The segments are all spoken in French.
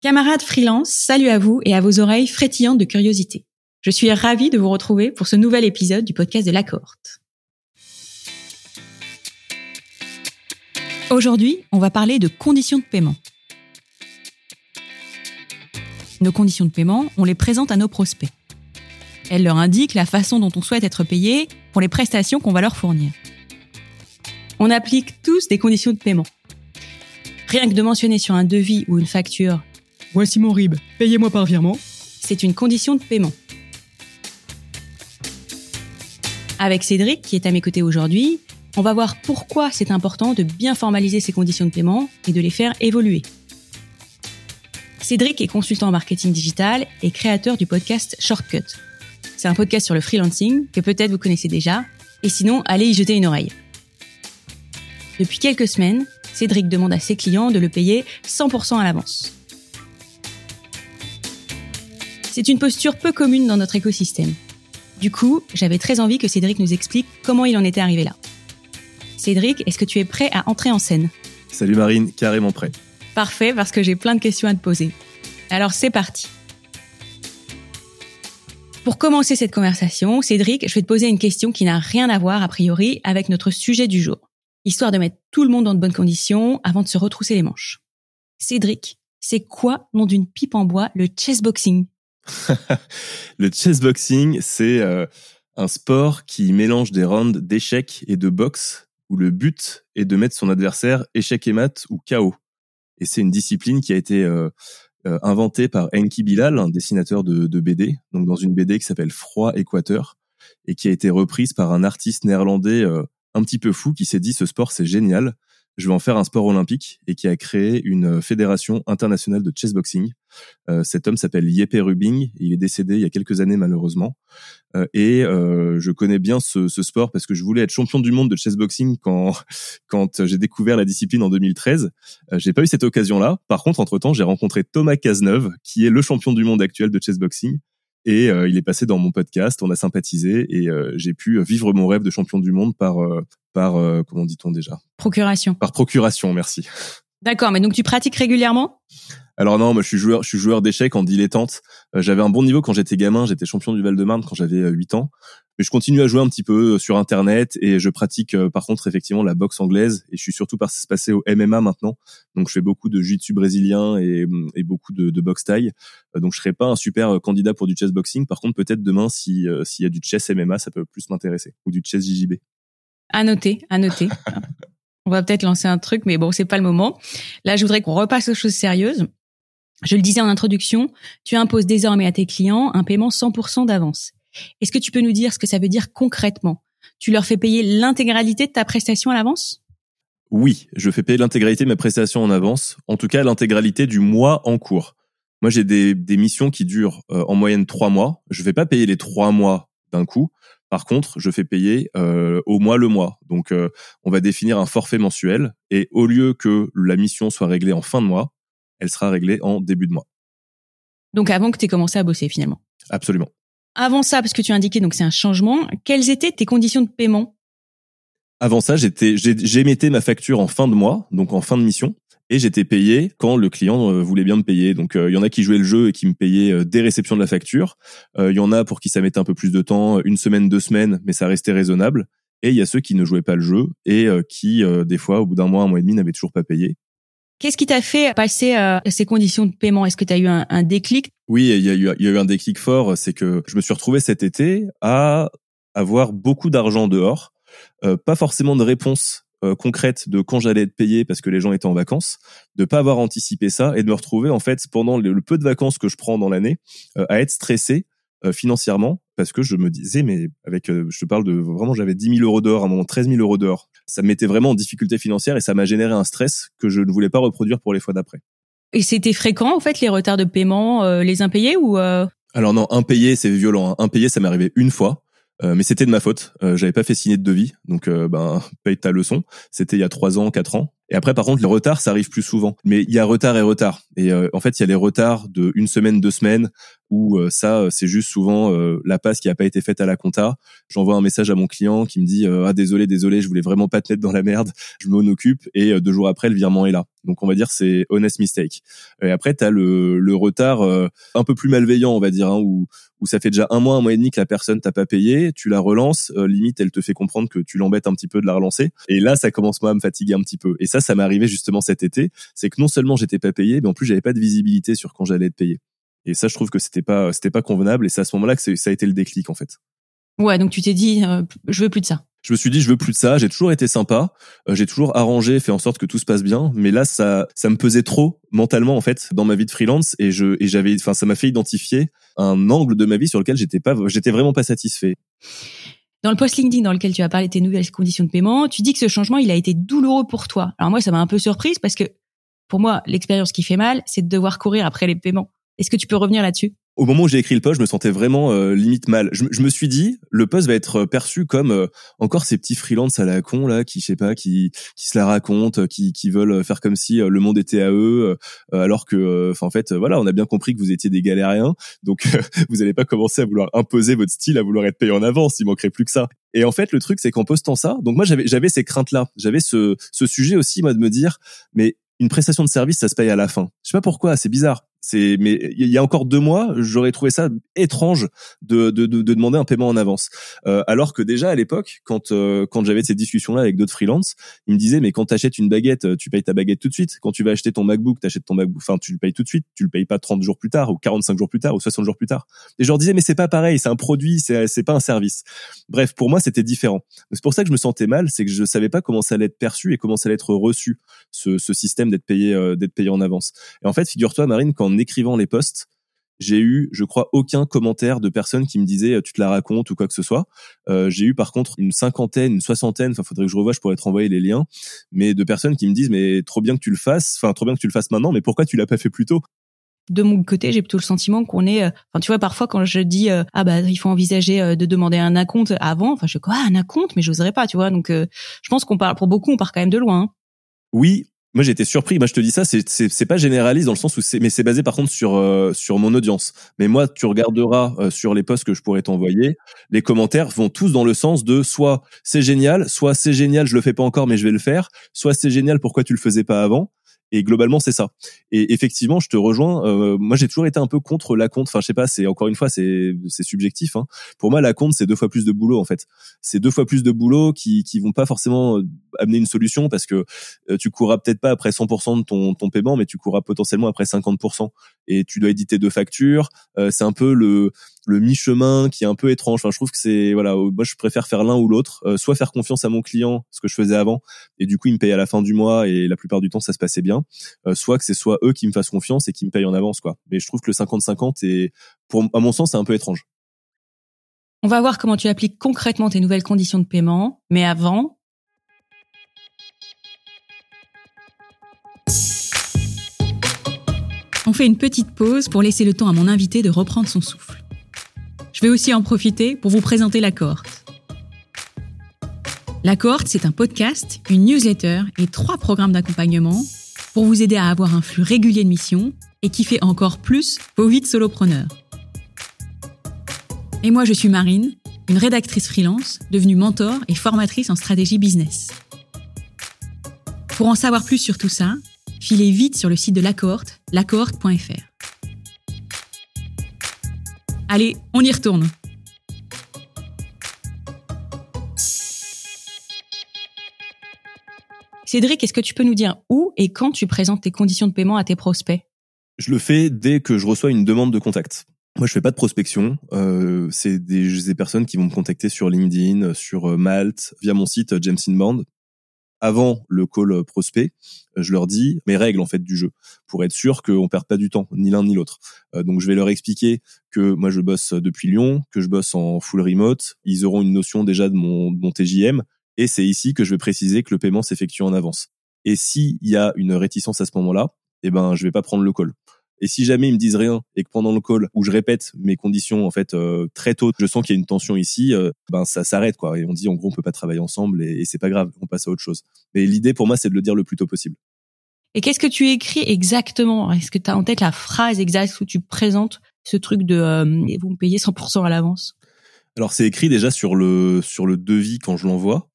Camarades freelance, salut à vous et à vos oreilles frétillantes de curiosité. Je suis ravie de vous retrouver pour ce nouvel épisode du podcast de la cohorte. Aujourd'hui, on va parler de conditions de paiement. Nos conditions de paiement, on les présente à nos prospects. Elles leur indiquent la façon dont on souhaite être payé pour les prestations qu'on va leur fournir. On applique tous des conditions de paiement. Rien que de mentionner sur un devis ou une facture Voici mon RIB, payez-moi par virement. C'est une condition de paiement. Avec Cédric, qui est à mes côtés aujourd'hui, on va voir pourquoi c'est important de bien formaliser ces conditions de paiement et de les faire évoluer. Cédric est consultant en marketing digital et créateur du podcast Shortcut. C'est un podcast sur le freelancing que peut-être vous connaissez déjà, et sinon, allez y jeter une oreille. Depuis quelques semaines, Cédric demande à ses clients de le payer 100% à l'avance. C'est une posture peu commune dans notre écosystème. Du coup, j'avais très envie que Cédric nous explique comment il en était arrivé là. Cédric, est-ce que tu es prêt à entrer en scène? Salut Marine, carrément prêt. Parfait, parce que j'ai plein de questions à te poser. Alors c'est parti. Pour commencer cette conversation, Cédric, je vais te poser une question qui n'a rien à voir a priori avec notre sujet du jour, histoire de mettre tout le monde dans de bonnes conditions avant de se retrousser les manches. Cédric, c'est quoi, nom d'une pipe en bois, le chessboxing? le chessboxing, c'est euh, un sport qui mélange des rounds d'échecs et de boxe, où le but est de mettre son adversaire échec et mat ou KO. Et c'est une discipline qui a été euh, euh, inventée par Enki Bilal, un dessinateur de, de, BD, donc dans une BD qui s'appelle Froid Équateur, et qui a été reprise par un artiste néerlandais un petit peu fou qui s'est dit ce sport c'est génial, je vais en faire un sport olympique et qui a créé une fédération internationale de chessboxing. Euh, cet homme s'appelle Yeppe Rubing, il est décédé il y a quelques années malheureusement. Euh, et euh, je connais bien ce, sport parce que je voulais être champion du monde de chessboxing quand quand j'ai découvert la discipline en 2013. Euh, j'ai pas eu cette occasion-là. Par contre, entre-temps, j'ai rencontré Thomas Cazeneuve, qui est le champion du monde actuel de chessboxing. Et euh, il est passé dans mon podcast, on a sympathisé et euh, j'ai pu vivre mon rêve de champion du monde par par euh, comment dit-on déjà? Procuration. Par procuration, merci. D'accord, mais donc tu pratiques régulièrement? Alors non, moi je suis joueur, je suis joueur d'échecs en dilettante. Euh, j'avais un bon niveau quand j'étais gamin, j'étais champion du Val-de-Marne quand j'avais 8 euh, ans. Mais je continue à jouer un petit peu sur internet et je pratique par contre effectivement la boxe anglaise et je suis surtout passé au MMA maintenant. Donc je fais beaucoup de jiu-jitsu brésilien et, et beaucoup de, de boxe taille. Donc je serais pas un super candidat pour du chess boxing. Par contre peut-être demain si s'il y a du chess MMA, ça peut plus m'intéresser ou du chess JJB. À noter, à noter. On va peut-être lancer un truc, mais bon, c'est pas le moment. Là, je voudrais qu'on repasse aux choses sérieuses. Je le disais en introduction, tu imposes désormais à tes clients un paiement 100% d'avance. Est-ce que tu peux nous dire ce que ça veut dire concrètement? Tu leur fais payer l'intégralité de ta prestation à l'avance? Oui, je fais payer l'intégralité de ma prestation en avance, en tout cas l'intégralité du mois en cours. Moi, j'ai des, des missions qui durent euh, en moyenne trois mois. Je vais pas payer les trois mois d'un coup. Par contre, je fais payer euh, au mois le mois. Donc, euh, on va définir un forfait mensuel et au lieu que la mission soit réglée en fin de mois, elle sera réglée en début de mois. Donc, avant que tu aies commencé à bosser finalement. Absolument. Avant ça, parce que tu as indiqué donc c'est un changement, quelles étaient tes conditions de paiement? Avant ça, j'étais, j'émettais ma facture en fin de mois, donc en fin de mission et j'étais payé quand le client euh, voulait bien me payer. Donc euh, il y en a qui jouaient le jeu et qui me payaient euh, dès réception de la facture. Il y en a pour qui ça mettait un peu plus de temps, une semaine, deux semaines, mais ça restait raisonnable. Et il y a ceux qui ne jouaient pas le jeu et qui, des fois, au bout d'un mois, un mois et demi, n'avaient toujours pas payé. Qu'est-ce qui t'a fait passer à ces conditions de paiement? Est-ce que tu as eu un, un, déclic? Oui, il y, a eu, il y a eu un déclic fort. C'est que je me suis retrouvé cet été à avoir beaucoup d'argent dehors, pas forcément de réponse euh, concrète de quand j'allais être payé parce que les gens étaient en vacances, de pas avoir anticipé ça et de me retrouver en fait pendant le, peu de vacances que je prends dans l'année euh, à être stressé euh, financièrement parce que je me disais mais avec je te parle de vraiment j'avais 10 000 euros d'or à un moment 13 000 euros d'or ça me mettait vraiment en difficulté financière et ça m'a généré un stress que je ne voulais pas reproduire pour les fois d'après. Et c'était fréquent en fait les retards de paiement, les impayés ou Alors non, impayés c'est violent. Hein. Impayés ça m'est arrivé une fois. Euh, mais c'était de ma faute. Euh, j'avais pas fait signer de devis, donc euh, ben paye ta leçon. C'était il y a trois ans, quatre ans. Et après, par contre, le retard, ça arrive plus souvent. Mais il y a retard et retard. Et euh, en fait, il y a les retards de une semaine, deux semaines, où euh, ça, euh, c'est juste souvent la passe qui a pas été faite à la compta. J'envoie un message à mon client qui me dit ah désolé, désolé, je voulais vraiment pas te mettre dans la merde. Je m'en occupe. Et deux jours après, le virement est là. Donc on va dire c'est honest mistake. Et après, tu as le, le retard un peu plus malveillant, on va dire, hein, où où ça fait déjà un mois, un mois et demi que la personne t'a pas payé, tu la relances, euh, limite elle te fait comprendre que tu l'embêtes un petit peu de la relancer, et là ça commence moi à me fatiguer un petit peu. Et ça, ça m'est arrivé justement cet été, c'est que non seulement j'étais pas payé, mais en plus j'avais pas de visibilité sur quand j'allais être payé. Et ça, je trouve que c'était pas c'était pas convenable, et c'est à ce moment-là que ça a été le déclic en fait. Ouais, donc tu t'es dit, euh, je veux plus de ça je me suis dit je veux plus de ça. J'ai toujours été sympa, euh, j'ai toujours arrangé, fait en sorte que tout se passe bien. Mais là, ça, ça me pesait trop mentalement en fait dans ma vie de freelance et je et j'avais, enfin, ça m'a fait identifier un angle de ma vie sur lequel j'étais pas, j'étais vraiment pas satisfait. Dans le post LinkedIn dans lequel tu as parlé de tes nouvelles conditions de paiement, tu dis que ce changement il a été douloureux pour toi. Alors moi, ça m'a un peu surprise parce que pour moi, l'expérience qui fait mal, c'est de devoir courir après les paiements. Est-ce que tu peux revenir là-dessus? Au moment où j'ai écrit le post, je me sentais vraiment euh, limite mal. Je, je, me suis dit, le post va être perçu comme euh, encore ces petits freelances à la con là, qui je sais pas, qui qui se la racontent, qui qui veulent faire comme si euh, le monde était à eux, alors que, en fait, voilà, on a bien compris que vous étiez des galériens, donc vous n'allez pas commencer à vouloir imposer votre style, à vouloir être payé en avance. Il manquerait plus que ça. Et en fait, le truc, c'est qu'en postant ça, donc moi j'avais j'avais ces craintes là, j'avais ce ce sujet aussi moi de me dire, mais une prestation de service, ça se paye à la fin. Je sais pas pourquoi, c'est bizarre. C'est mais il y a encore deux mois, j'aurais trouvé ça étrange de, de, de, demander un paiement en avance. Euh, alors que déjà à l'époque, quand euh, quand j'avais ces discussions-là avec d'autres freelances, ils me disaient mais quand t'achètes une baguette, euh, tu payes ta baguette tout de suite. Quand tu vas acheter ton MacBook, t'achètes ton MacBook, enfin tu le payes tout de suite. Tu le payes pas 30 jours plus tard ou 45 jours plus tard ou 60 jours plus tard. Et je leur disais mais c'est pas pareil, c'est un produit, c'est c'est pas un service. Bref, pour moi c'était différent. C'est pour ça que je me sentais mal, c'est que je savais pas comment ça allait être perçu et comment ça allait être reçu ce, ce système d'être payé d'être payé en avance. Et en fait, figure-toi Marine, qu'en écrivant les posts j'ai eu, je crois, aucun commentaire de personnes qui me disaient euh, tu te la racontes ou quoi que ce soit. Euh, j'ai eu par contre une cinquantaine, une soixantaine, enfin faudrait que je revoie, je pourrais te renvoyer les liens, mais de personnes qui me disent mais trop bien que tu le fasses, enfin trop bien que tu le fasses maintenant, mais pourquoi tu l'as pas fait plus tôt? De mon côté, j'ai plutôt le sentiment qu'on est, euh, enfin, tu vois, parfois quand je dis ah bah il faut envisager de demander un acompte avant, enfin je quoi un acompte, mais j'oserais pas, tu vois. Donc je pense qu'on parle pour beaucoup, on part quand même de loin. Hein. Oui, moi été surpris. Moi je te dis ça, c'est c'est pas généraliste dans le sens où c'est mais c'est basé par contre sur euh, sur mon audience. Mais moi tu regarderas euh, sur les posts que je pourrais t'envoyer, les commentaires vont tous dans le sens de soit c'est génial, soit c'est génial, je le fais pas encore mais je vais le faire, soit c'est génial, pourquoi tu le faisais pas avant? Et globalement, c'est ça. Et effectivement, je te rejoins. Euh, moi, j'ai toujours été un peu contre la compte. Enfin, je sais pas. C'est encore une fois, c'est c'est subjectif. Hein. Pour moi, la compte, c'est deux fois plus de boulot en fait. C'est deux fois plus de boulot qui qui vont pas forcément euh, amener une solution parce que euh, tu courras peut-être pas après 100% de ton ton paiement, mais tu courras potentiellement après 50%. Et tu dois éditer deux factures. c'est un peu le le mi-chemin qui est un peu étrange. Je trouve que c'est voilà, moi je préfère faire l'un ou l'autre, euh, soit faire confiance à mon client, ce que je faisais avant, et du coup il me paye à la fin du mois et la plupart du temps ça se passait bien, euh, soit que c'est soit eux qui me fassent confiance et qui me payent en avance quoi. Mais je trouve que le 50-50 est, pour à mon sens, c'est un peu étrange. On va voir comment tu appliques concrètement tes nouvelles conditions de paiement, mais avant, On fait une petite pause pour laisser le temps à mon invité de reprendre son souffle. Je vais aussi en profiter pour vous présenter La Cohorte. La Cohorte, c'est un podcast, une newsletter et trois programmes d'accompagnement pour vous aider à avoir un flux régulier de missions et qui fait encore plus vos vies de solopreneurs. Et moi, je suis Marine, une rédactrice freelance devenue mentor et formatrice en stratégie business. Pour en savoir plus sur tout ça, filez vite sur le site de la cohorte, lacohorte.fr. Allez, on y retourne. Cédric, est-ce que tu peux nous dire où et quand tu présentes tes conditions de paiement à tes prospects? Je le fais dès que je reçois une demande de contact. Moi, je fais pas de prospection. Euh, c'est des, personnes qui vont me contacter sur LinkedIn, sur euh, Malte, via mon site euh, James Inbound avant le call prospect, euh, je leur dis mes règles en fait du jeu pour être sûr qu'on perd pas du temps ni l'un ni l'autre. Euh, donc je vais leur expliquer que moi je bosse depuis Lyon, que je bosse en full remote. Ils auront une notion déjà de mon, mon TJM et c'est ici que je vais préciser que le paiement s'effectue en avance. Et s'il y a une réticence à ce moment-là, eh ben je vais pas prendre le call. Et si jamais ils me disent rien et que pendant le call où je répète mes conditions en fait euh, très tôt, je sens qu'il y a une tension ici, euh, ben ça s'arrête quoi. Et on dit en gros on peut pas travailler ensemble et, c'est pas grave, on passe à autre chose. Mais l'idée pour moi c'est de le dire le plus tôt possible. Et qu'est-ce que tu écris exactement? Est-ce que tu as en tête la phrase exacte où tu présentes ce truc de euh, vous me payez 100% à l'avance? Alors c'est écrit déjà sur le sur le devis quand je l'envoie.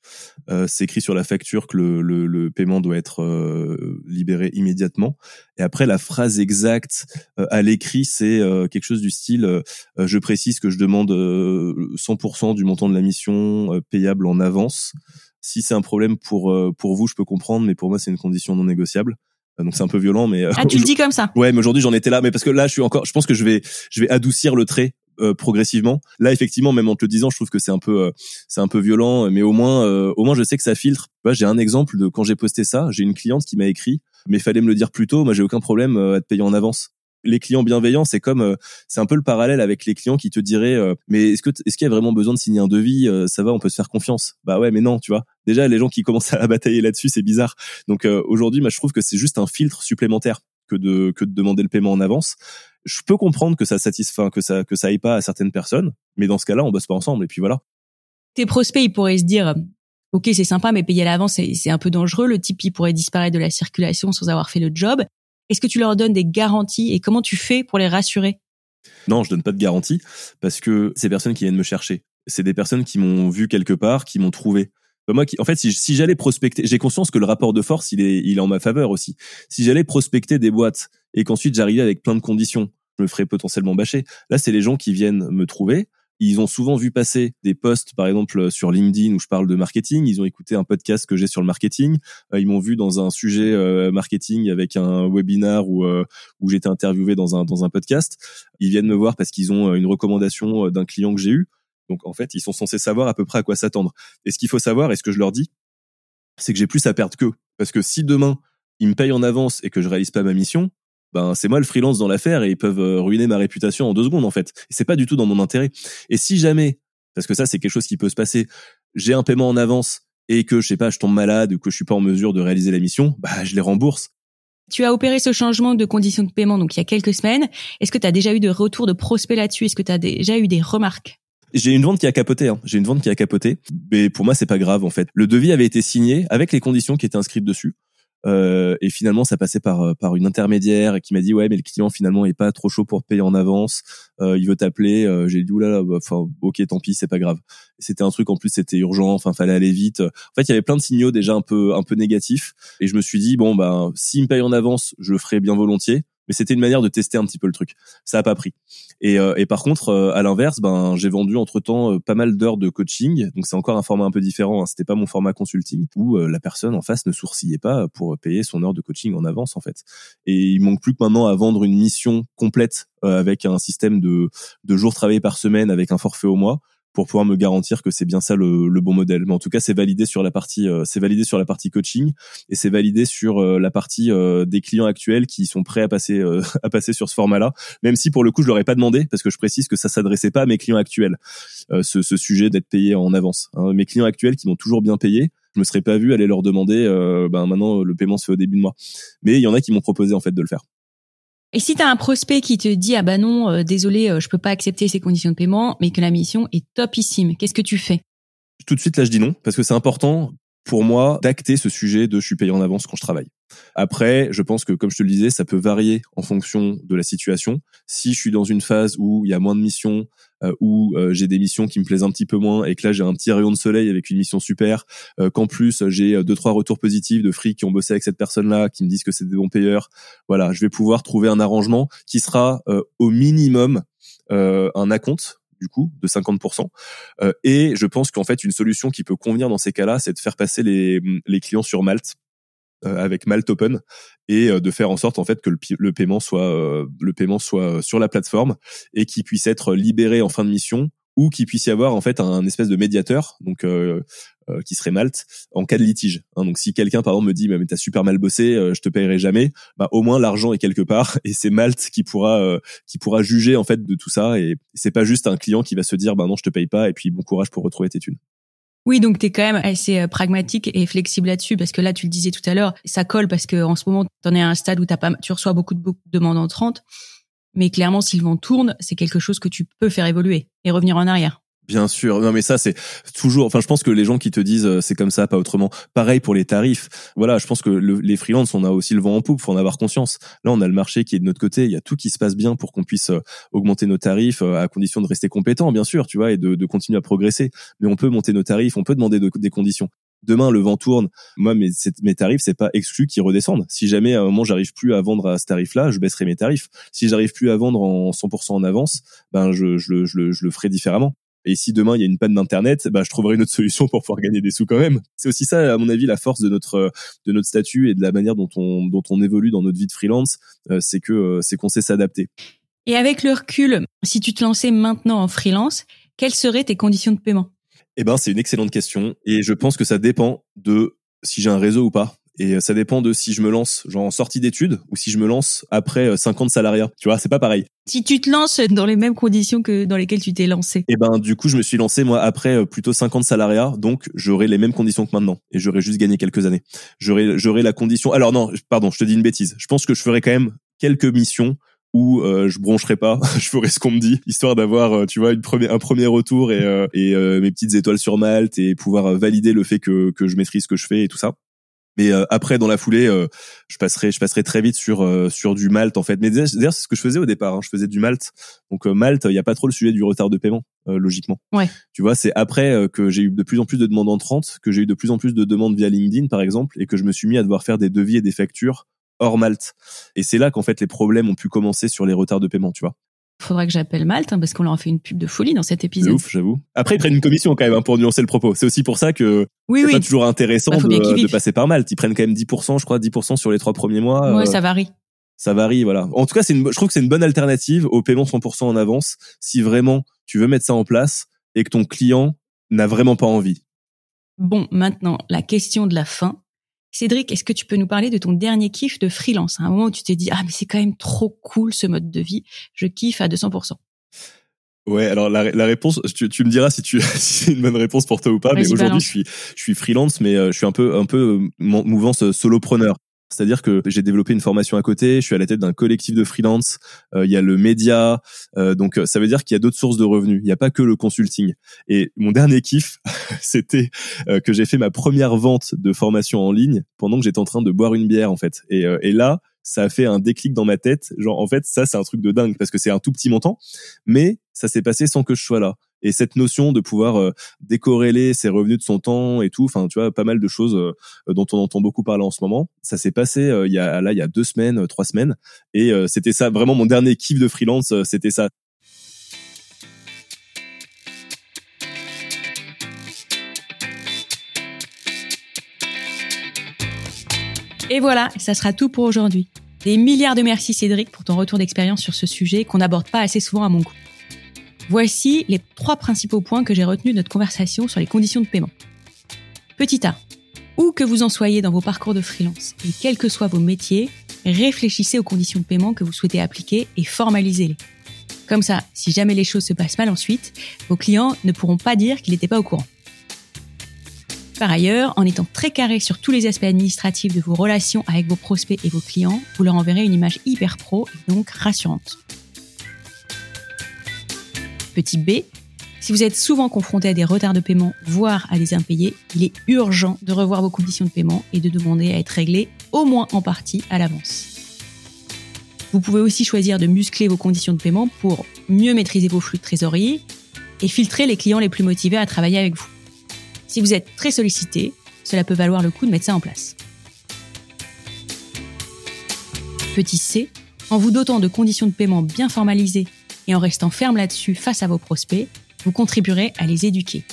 Euh, c'est écrit sur la facture que le, le, le paiement doit être euh, libéré immédiatement. Et après la phrase exacte euh, à l'écrit c'est euh, quelque chose du style euh, je précise que je demande 100% du montant de la mission payable en avance. Si c'est un problème pour pour vous je peux comprendre mais pour moi c'est une condition non négociable. Donc c'est un peu violent, mais ah tu le dis comme ça. Ouais, mais aujourd'hui j'en étais là, mais parce que là je suis encore, je pense que je vais, je vais adoucir le trait euh, progressivement. Là, effectivement, même en te le disant, je trouve que c'est un peu, euh, c'est un peu violent, mais au moins, euh, au moins, je sais que ça filtre. j'ai un exemple de quand j'ai posté ça, j'ai une cliente qui m'a écrit, mais fallait me le dire plus tôt. Moi, j'ai aucun problème à te payer en avance. Les clients bienveillants, c'est comme, c'est un peu le parallèle avec les clients qui te diraient, mais est-ce que, est-ce qu'il y a vraiment besoin de signer un devis Ça va, on peut se faire confiance. Bah ouais, mais non, tu vois. Déjà, les gens qui commencent à batailler là-dessus, c'est bizarre. Donc aujourd'hui, moi, je trouve que c'est juste un filtre supplémentaire que de que de demander le paiement en avance je peux comprendre que ça satisfait, que ça que ça aille pas à certaines personnes, mais dans ce cas-là, on bosse pas ensemble et puis voilà. Tes prospects, ils pourraient se dire, ok, c'est sympa, mais payer à l'avance, c'est un peu dangereux. Le type, il pourrait disparaître de la circulation sans avoir fait le job. Est-ce que tu leur donnes des garanties et comment tu fais pour les rassurer? Non, je donne pas de garantie parce que ces personnes qui viennent me chercher, c'est des personnes qui m'ont vu quelque part, qui m'ont trouvé. Moi, qui, en fait, si, si j'allais prospecter, j'ai conscience que le rapport de force, il est, il est en ma faveur aussi. Si j'allais prospecter des boîtes et qu'ensuite j'arrivais avec plein de conditions, je me ferais potentiellement bâcher. Là, c'est les gens qui viennent me trouver. Ils ont souvent vu passer des posts, par exemple sur LinkedIn où je parle de marketing. Ils ont écouté un podcast que j'ai sur le marketing. Euh, ils m'ont vu dans un sujet euh, marketing avec un webinar où euh, où j'étais interviewé dans un dans un podcast. Ils viennent me voir parce qu'ils ont une recommandation d'un client que j'ai eu. Donc en fait, ils sont censés savoir à peu près à quoi s'attendre. Et ce qu'il faut savoir, et ce que je leur dis, c'est que j'ai plus à perdre qu'eux. Parce que si demain ils me payent en avance et que je réalise pas ma mission, ben c'est moi le freelance dans l'affaire et ils peuvent euh, ruiner ma réputation en deux secondes en fait. Et c'est pas du tout dans mon intérêt. Et si jamais, parce que ça c'est quelque chose qui peut se passer, j'ai un paiement en avance et que je sais pas, je tombe malade ou que je suis pas en mesure de réaliser la mission, bah je les rembourse. Tu as opéré ce changement de conditions de paiement donc il y a quelques semaines. Est-ce que tu as déjà eu de retour de prospects là-dessus? Est-ce que tu as déjà eu des remarques? J'ai une vente qui a capoté. Hein. J'ai une vente qui a capoté, mais pour moi c'est pas grave en fait. Le devis avait été signé avec les conditions qui étaient inscrites dessus. Euh, et finalement, ça passait par euh, par une intermédiaire qui m'a dit ouais, mais le client finalement est pas trop chaud pour payer en avance. Euh, il veut t'appeler. Euh, j'ai dit oulala, bah, enfin ok, tant pis, c'est pas grave. C'était un truc en plus, c'était urgent. Enfin, fallait aller vite. En fait, il y avait plein de signaux déjà un peu un peu négatifs. Et je me suis dit bon bah s'il me paye en avance, je le ferai bien volontiers mais c'était une manière de tester un petit peu le truc. Ça a pas pris. Et, euh, et par contre, euh, à l'inverse, ben j'ai vendu entre temps euh, pas mal d'heures de coaching. Donc c'est encore un format un peu différent. Hein. C'était pas mon format consulting où la personne en face ne sourcillait pas pour payer son heure de coaching en avance en fait. Et il manque plus que maintenant à vendre une mission complète avec un système de de jours travaillés par semaine avec un forfait au mois pour pouvoir me garantir que c'est bien ça le, bon modèle. Mais en tout cas, c'est validé sur la partie, euh, c'est validé sur la partie coaching et c'est validé sur euh, la partie euh, des clients actuels qui sont prêts à passer à passer sur ce format-là. Même si pour le coup, je leur ai pas demandé parce que je précise que ça s'adressait pas à mes clients actuels, ce, ce, sujet d'être payé en avance. Hein. Mes clients actuels qui m'ont toujours bien payé, je me serais pas vu aller leur demander, ben maintenant le paiement se fait au début de mois. Mais il y en a qui m'ont proposé en fait de le faire. Et si tu as un prospect qui te dit ah bah non, euh, désolé, euh, je peux pas accepter ces conditions de paiement, mais que la mission est topissime, qu'est-ce que tu fais? Tout de suite là, je dis non parce que c'est important pour moi d'acter ce sujet de je suis payé en avance quand je travaille. Après, je pense que comme je te le disais, ça peut varier en fonction de la situation. Si je suis dans une phase où il y a moins de missions, où euh, j'ai des missions qui me plaisent un petit peu moins et que là j'ai un petit rayon de soleil avec une mission super, euh, qu'en plus j'ai deux trois retours positifs de frics qui ont bossé avec cette personne-là, qui me disent que c'est des bons payeurs, voilà, je vais pouvoir trouver un arrangement qui sera au minimum un acompte du coup de 50%. et je pense qu'en fait une solution qui peut convenir dans ces cas-là, c'est de faire passer les, les clients sur Malte euh, avec Malt Open et de faire en sorte en fait que le, le paiement soit le paiement soit sur la plateforme et qu'il puisse être libéré en fin de mission ou qu'il puisse y avoir en fait un espèce de médiateur donc euh, euh, qui serait Malte en cas de litige. Hein, donc si quelqu'un par exemple me dit mais t'as super mal bossé, je te payerai jamais, bah au moins l'argent est quelque part et c'est Malte qui pourra qui pourra juger en fait de tout ça et c'est pas juste un client qui va se dire bah non je te paye pas et puis bon courage pour retrouver tes thunes. Oui, donc tu es quand même assez euh, pragmatique et flexible là-dessus parce que là, tu le disais tout à l'heure, ça colle parce que en ce moment, tu en es à un stade où as pas, tu reçois beaucoup de, beaucoup de demandes entrantes. Mais clairement, si le vent tourne, c'est quelque chose que tu peux faire évoluer et revenir en arrière. Bien sûr, non mais ça c'est toujours. Enfin, je pense que les gens qui te disent euh, c'est comme ça, pas autrement. Pareil pour les tarifs. Voilà, je pense que les freelances, on a aussi le vent en poupe, faut en avoir conscience. Là, on a le marché qui est de notre côté. Il y a tout qui se passe bien pour qu'on puisse euh, augmenter nos tarifs euh, à condition de rester compétent, bien sûr, tu vois, et de, de continuer à progresser. Mais on peut monter nos tarifs, on peut demander des conditions demain le vent tourne, moi mes, mes tarifs c'est pas exclu qu'ils redescendent. Si jamais à un moment j'arrive plus à vendre à ce tarif-là, je baisserai mes tarifs. Si j'arrive plus à vendre en 100% en avance, ben je, je, je, je le ferai différemment. Et si demain il y a une panne d'internet, bah, je trouverai une autre solution pour pouvoir gagner des sous quand même. C'est aussi ça, à mon avis, la force de notre de notre statut et de la manière dont on dont on évolue dans notre vie de freelance, euh, c'est que euh, c'est qu'on sait s'adapter. Et avec le recul, si tu te lançais maintenant en freelance, quelles seraient tes conditions de paiement? Eh ben, c'est une excellente question et je pense que ça dépend de si j'ai un réseau ou pas. Et euh, ça dépend de si je me lance genre en sortie d'études ou si je me lance après 50 euh, salariats. Tu vois, c'est pas pareil. Si tu te lances dans les mêmes conditions que dans lesquelles tu t'es lancé. Et eh ben du coup, je me suis lancé moi après euh, plutôt 50 salariats, donc j'aurai les mêmes conditions que maintenant et j'aurai juste gagné quelques années. J'aurai j'aurai la condition. Alors non, pardon, je te dis une bêtise. Je pense que je ferai quand même quelques missions où euh, je broncherai pas, je ferai ce qu'on me dit, histoire d'avoir, tu vois, une première, un premier retour et, et mes petites étoiles sur Malte et pouvoir valider le fait que, que je maîtrise ce que je fais et tout ça. Mais euh, après, dans la foulée, euh, je passerai, je passerai très vite sur euh, sur du malt en fait. Mais d'ailleurs, c'est ce que je faisais au départ. Hein. Je faisais du malt. Donc malt, il n'y a pas trop le sujet du retard de paiement, logiquement. Ouais. Tu vois, c'est après que j'ai eu de plus en plus de demandes entrantes, que j'ai eu de plus en plus de demandes via LinkedIn, par exemple, et que je me suis mis à devoir faire des devis et des factures hors Malte. Et c'est là qu'en fait les problèmes ont pu commencer sur les retards de paiement, tu vois faudra que j'appelle Malte hein, parce qu'on leur a fait une pub de folie dans cet épisode. ouf, j'avoue. Après, ils prennent une commission quand même hein, pour nuancer le propos. C'est aussi pour ça que oui, c'est oui. pas toujours intéressant bah, de, passer par Malte. Ils prennent quand même 10%, je crois, 10% sur les trois premiers mois. Ouais, euh, ça varie. Ça varie, voilà. En tout cas, c'est une, je trouve que c'est une bonne alternative au paiement 100% en avance si vraiment tu veux mettre ça en place et que ton client n'a vraiment pas envie. Bon, maintenant, la question de la fin. Cédric, est-ce que tu peux nous parler de ton dernier kiff de freelance? À un moment où tu t'es dit, ah, mais c'est quand même trop cool ce mode de vie, je kiffe à 200%. Ouais, alors la, réponse, tu, me diras si tu si c'est une bonne réponse pour toi ou pas, mais aujourd'hui je suis je suis freelance, mais euh, je suis un peu un peu euh, mouvance solopreneur. C'est-à-dire que j'ai développé une formation à côté, je suis à la tête d'un collectif de freelance, euh, il y a le média, euh, donc ça veut dire qu'il y a d'autres sources de revenus, il n'y a pas que le consulting. Et mon dernier kiff, c'était euh, que j'ai fait ma première vente de formation en ligne pendant que j'étais en train de boire une bière en fait. Et, et là, ça a fait un déclic dans ma tête. Genre, en fait, ça, c'est un truc de dingue parce que c'est un tout petit montant, mais ça s'est passé sans que je sois là et cette notion de pouvoir euh, décorréler ses revenus de son temps et tout enfin tu vois pas mal de choses euh, dont on entend beaucoup parler en ce moment ça s'est passé euh, il y a là il y a deux semaines trois semaines et c'était ça vraiment mon dernier kiff de freelance c'était ça Et voilà, ça sera tout pour aujourd'hui. Des milliards de merci Cédric pour ton retour d'expérience sur ce sujet qu'on n'aborde pas assez souvent à mon goût. Voici les trois principaux points que j'ai retenus de notre conversation sur les conditions de paiement. Petit A. Où que vous en soyez dans vos parcours de freelance et quels que soient vos métiers, réfléchissez aux conditions de paiement que vous souhaitez appliquer et formalisez-les. Comme ça, si jamais les choses se passent mal ensuite, vos clients ne pourront pas dire qu'ils n'étaient pas au courant. Par ailleurs, en étant très carré sur tous les aspects administratifs de vos relations avec vos prospects et vos clients, vous leur enverrez une image hyper pro et donc rassurante. Petit B, si vous êtes souvent confronté à des retards de paiement, voire à des impayés, il est urgent de revoir vos conditions de paiement et de demander à être réglé au moins en partie à l'avance. Vous pouvez aussi choisir de muscler vos conditions de paiement pour mieux maîtriser vos flux de trésorerie et filtrer les clients les plus motivés à travailler avec vous. Si vous êtes très sollicité, cela peut valoir le coup de mettre ça en place. Petit C, en vous dotant de conditions de paiement bien formalisées et en restant ferme là-dessus face à vos prospects, vous contribuerez à les éduquer.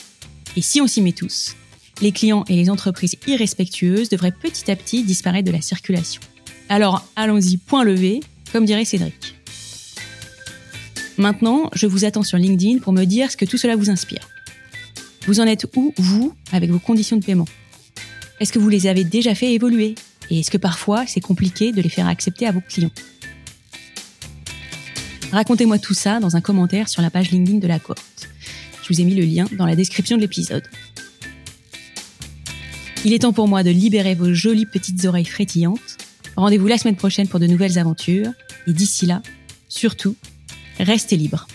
Et si on s'y met tous, les clients et les entreprises irrespectueuses devraient petit à petit disparaître de la circulation. Alors allons-y, point levé, comme dirait Cédric. Maintenant, je vous attends sur LinkedIn pour me dire ce que tout cela vous inspire. Vous en êtes où, vous, avec vos conditions de paiement? Est-ce que vous les avez déjà fait évoluer? Et est-ce que parfois c'est compliqué de les faire accepter à vos clients? Racontez-moi tout ça dans un commentaire sur la page LinkedIn de la cohorte. Je vous ai mis le lien dans la description de l'épisode. Il est temps pour moi de libérer vos jolies petites oreilles frétillantes. Rendez-vous la semaine prochaine pour de nouvelles aventures. Et d'ici là, surtout, restez libres.